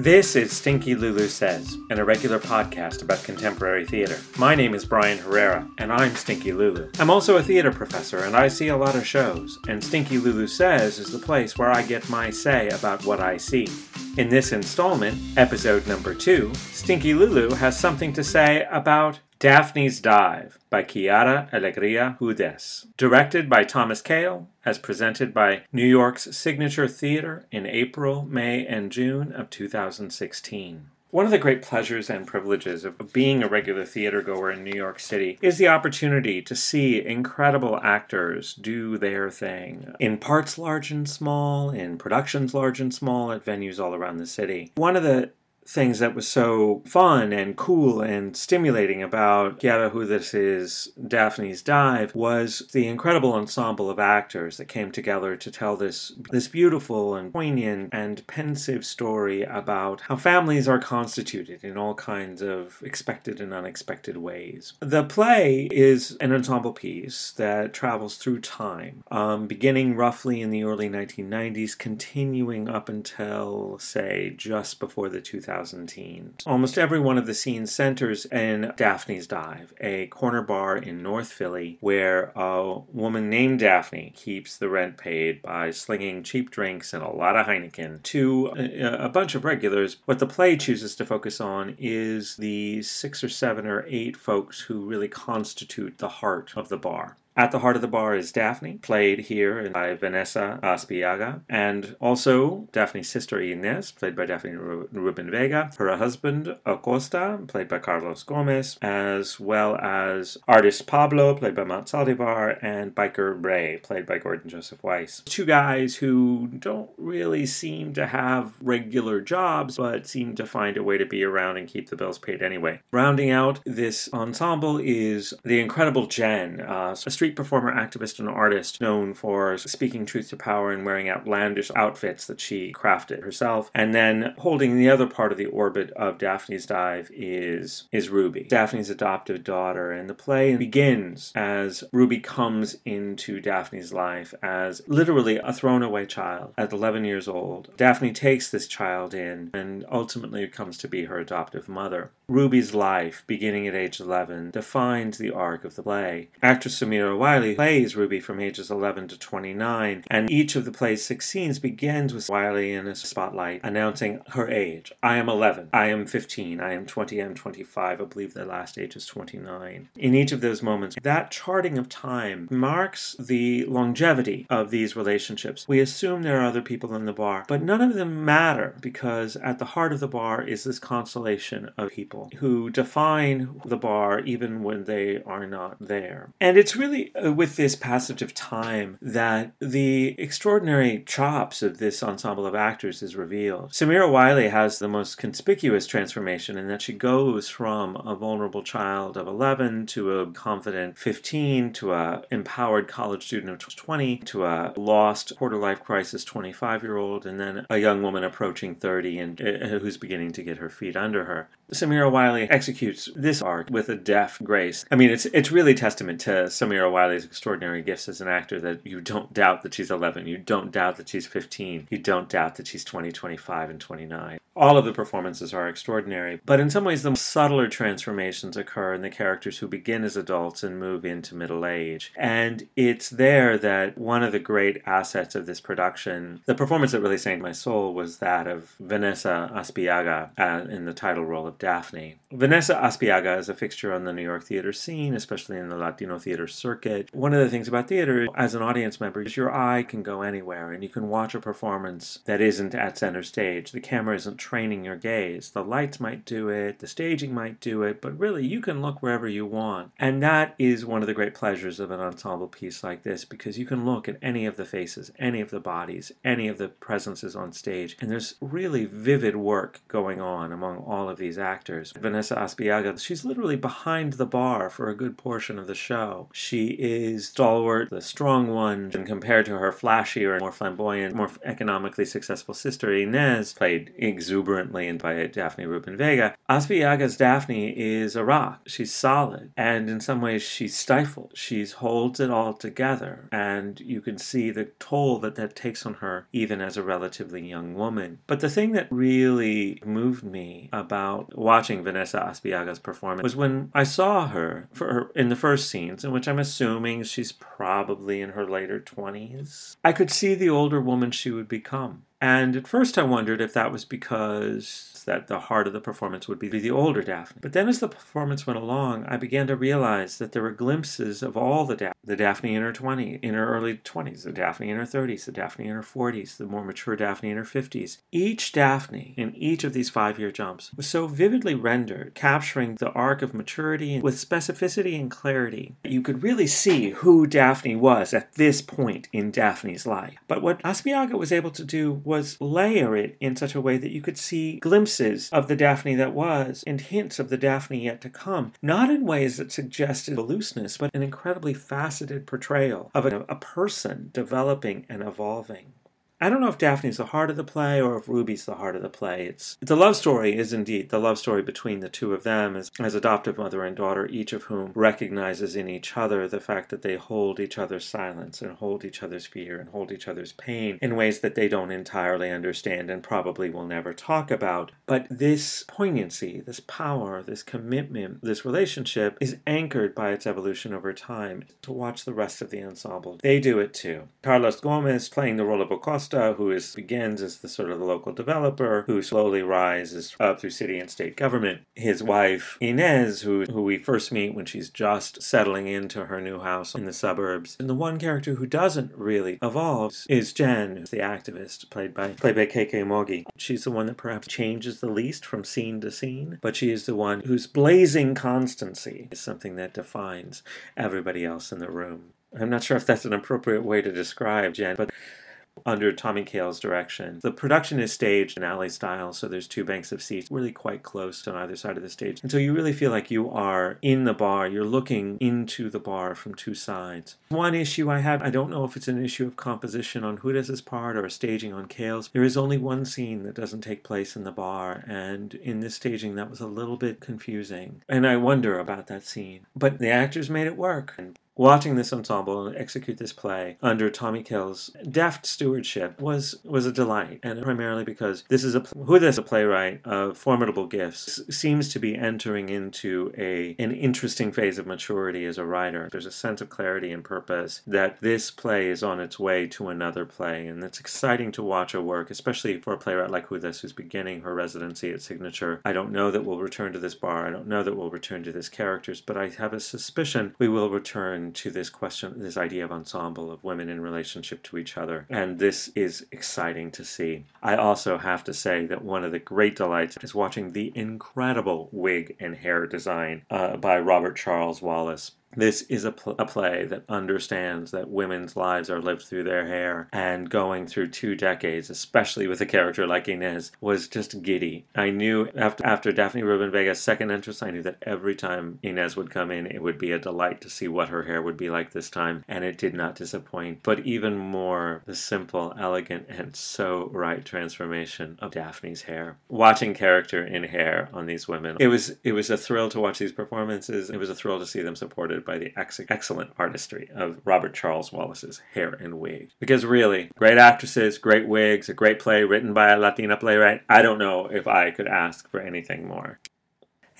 This is Stinky Lulu Says, an irregular podcast about contemporary theater. My name is Brian Herrera, and I'm Stinky Lulu. I'm also a theater professor, and I see a lot of shows, and Stinky Lulu Says is the place where I get my say about what I see. In this installment, episode number two, Stinky Lulu has something to say about Daphne's Dive by Quiara Alegría Hudes. Directed by Thomas Kail, as presented by New York's Signature Theater in April, May, and June of 2016. One of the great pleasures and privileges of being a regular theater goer in New York City is the opportunity to see incredible actors do their thing in parts large and small, in productions large and small, at venues all around the city. One of the things that was so fun and cool and stimulating about who this is Daphne's Dive was the incredible ensemble of actors that came together to tell this this beautiful and poignant and pensive story about how families are constituted in all kinds of expected and unexpected ways. The play is an ensemble piece that travels through time, um, beginning roughly in the early 1990s, continuing up until say just before the 2000s 2010. Almost every one of the scenes centers in Daphne's Dive, a corner bar in North Philly where a woman named Daphne keeps the rent paid by slinging cheap drinks and a lot of Heineken to a, a bunch of regulars. What the play chooses to focus on is the six or seven or eight folks who really constitute the heart of the bar. At the heart of the bar is Daphne, played here by Vanessa Aspillaga, and also Daphne's sister Inez, played by Daphne Rubin Vega, her husband Acosta, played by Carlos Gomez, as well as artist Pablo, played by Matt Saldivar, and biker Ray, played by Gordon Joseph Weiss. Two guys who don't really seem to have regular jobs, but seem to find a way to be around and keep the bills paid anyway. Rounding out this ensemble is the incredible Jen, uh, street performer, activist, and artist known for speaking truth to power and wearing outlandish outfits that she crafted herself. And then holding the other part of the orbit of Daphne's dive is is Ruby, Daphne's adoptive daughter. And the play begins as Ruby comes into Daphne's life as literally a thrown away child at 11 years old. Daphne takes this child in and ultimately comes to be her adoptive mother. Ruby's life, beginning at age 11, defines the arc of the play. Actress Samira Wiley plays Ruby from ages 11 to 29, and each of the play's six scenes begins with Wiley in a spotlight announcing her age. I am 11, I am 15, I am 20, I am 25. I believe the last age is 29. In each of those moments, that charting of time marks the longevity of these relationships. We assume there are other people in the bar, but none of them matter because at the heart of the bar is this constellation of people who define the bar even when they are not there. And it's really uh, with this passage of time that the extraordinary chops of this ensemble of actors is revealed. Samira Wiley has the most conspicuous transformation in that she goes from a vulnerable child of 11 to a confident 15 to a empowered college student of 20 to a lost quarter life crisis 25 year old and then a young woman approaching 30 and uh, who's beginning to get her feet under her. Samira Wiley executes this arc with a deft grace. I mean, it's it's really testament to Samira Wiley's extraordinary gifts as an actor that you don't doubt that she's 11, you don't doubt that she's 15, you don't doubt that she's 20, 25, and 29. All of the performances are extraordinary, but in some ways, the subtler transformations occur in the characters who begin as adults and move into middle age. And it's there that one of the great assets of this production, the performance that really sank my soul, was that of Vanessa Aspillaga uh, in the title role of Daphne. Vanessa Aspillaga is a fixture on the New York theater scene, especially in the Latino theater circuit. One of the things about theater, as an audience member, is your eye can go anywhere and you can watch a performance that isn't at center stage. The camera isn't training your gaze. The lights might do it, the staging might do it, but really you can look wherever you want. And that is one of the great pleasures of an ensemble piece like this because you can look at any of the faces, any of the bodies, any of the presences on stage, and there's really vivid work going on among all of these actors. Vanessa Aspillaga, she's literally behind the bar for a good portion of the show. She is stalwart, the strong one, and compared to her flashier, more flamboyant, more economically successful sister Inez, played exuberantly and by Daphne Rubin Vega, Aspillaga's Daphne is a rock. She's solid, and in some ways she's stifled. She holds it all together, and you can see the toll that that takes on her even as a relatively young woman. But the thing that really moved me about watching Vanessa Aspillaga's performance was when I saw her for her, in the first scenes, in which I'm assuming she's probably in her later 20s. I could see the older woman she would become. And at first I wondered if that was because that the heart of the performance would be the older Daphne. But then as the performance went along, I began to realize that there were glimpses of all the Daphne. The Daphne in her 20s, in her early 20s, the Daphne in her 30s, the Daphne in her 40s, the more mature Daphne in her 50s. Each Daphne in each of these five year jumps was so vividly rendered, capturing the arc of maturity with specificity and clarity. That you could really see who Daphne was at this point in Daphne's life. But what Aspillaga was able to do was layer it in such a way that you could see glimpses of the Daphne that was and hints of the Daphne yet to come, not in ways that suggested a looseness, but an incredibly faceted portrayal of a, a person developing and evolving. I don't know if Daphne's the heart of the play or if Ruby's the heart of the play. It's the love story is indeed the love story between the two of them as, as adoptive mother and daughter, each of whom recognizes in each other the fact that they hold each other's silence and hold each other's fear and hold each other's pain in ways that they don't entirely understand and probably will never talk about. But this poignancy, this power, this commitment, this relationship is anchored by its evolution over time. To watch the rest of the ensemble, they do it too. Carlos Gomez playing the role of Acosta Costa, who is begins as the sort of the local developer, who slowly rises up through city and state government. His wife Inez, who who we first meet when she's just settling into her new house in the suburbs. And the one character who doesn't really evolve is Jen, who's the activist, played by played by KK Moggie. She's the one that perhaps changes the least from scene to scene, but she is the one whose blazing constancy is something that defines everybody else in the room. I'm not sure if that's an appropriate way to describe Jen, but under Tommy Kail's direction. The production is staged in alley style, so there's two banks of seats really quite close on either side of the stage. And so you really feel like you are in the bar, you're looking into the bar from two sides. One issue I had, I don't know if it's an issue of composition on Hudes' part or staging on Kail's. There is only one scene that doesn't take place in the bar, and in this staging that was a little bit confusing. And I wonder about that scene. But the actors made it work. And Watching this ensemble execute this play under Tommy Kail's deft stewardship was was a delight, and primarily because this is a who this a playwright of formidable gifts seems to be entering into a an interesting phase of maturity as a writer. There's a sense of clarity and purpose that this play is on its way to another play, and it's exciting to watch her work, especially for a playwright like Hudes who's beginning her residency at Signature. I don't know that we'll return to this bar. I don't know that we'll return to this characters, but I have a suspicion we will return to this question, this idea of ensemble of women in relationship to each other. And this is exciting to see. I also have to say that one of the great delights is watching the incredible wig and hair design uh, by Robert Charles Vallance. This is a, pl- a, play that understands that women's lives are lived through their hair, and going through two decades, especially with a character like Inez, was just giddy. I knew after, after Daphne Rubin Vega's second entrance, I knew that every time Inez would come in, it would be a delight to see what her hair would be like this time, and it did not disappoint. But even more, the simple, elegant, and so right transformation of Daphne's hair. Watching character in hair on these women, it was it was a thrill to watch these performances. It was a thrill to see them supported by the ex- excellent artistry of Robert Charles Vallance's hair and wig. Because really, great actresses, great wigs, a great play written by a Latina playwright. I don't know if I could ask for anything more.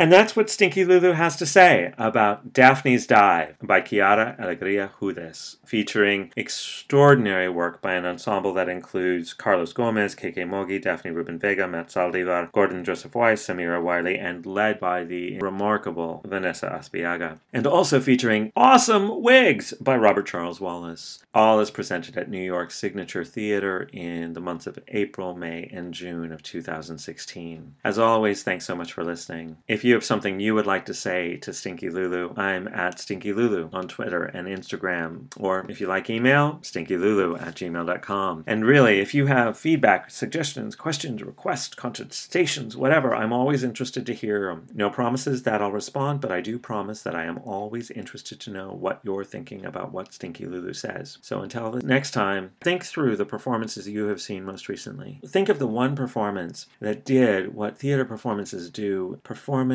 And that's what Stinky Lulu has to say about Daphne's Dive by Quiara Alegría Hudes, featuring extraordinary work by an ensemble that includes Carlos Gomez, KK Moggie, Daphne Rubin Vega, Matt Saldivar, Gordon Joseph Weiss, Samira Wiley, and led by the remarkable Vanessa Aspillaga. And also featuring awesome wigs by Robert Charles Vallance. All is presented at New York Signature Theater in the months of April, May, and June of 2016. As always, thanks so much for listening. If you you have something you would like to say to Stinky Lulu, I'm at Stinky Lulu on Twitter and Instagram. Or if you like email, stinkylulu at gmail.com. And really, if you have feedback, suggestions, questions, requests, contestations, whatever, I'm always interested to hear them. No promises that I'll respond, but I do promise that I am always interested to know what you're thinking about what Stinky Lulu says. So until next time, think through the performances you have seen most recently. Think of the one performance that did what theater performances do,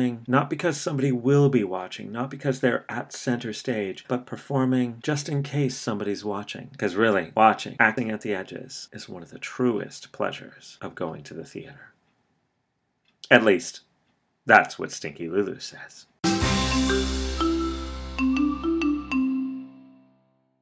performing not because somebody will be watching, not because they're at center stage, but performing just in case somebody's watching. Because really, watching, acting at the edges, is one of the truest pleasures of going to the theater. At least, that's what Stinky Lulu says.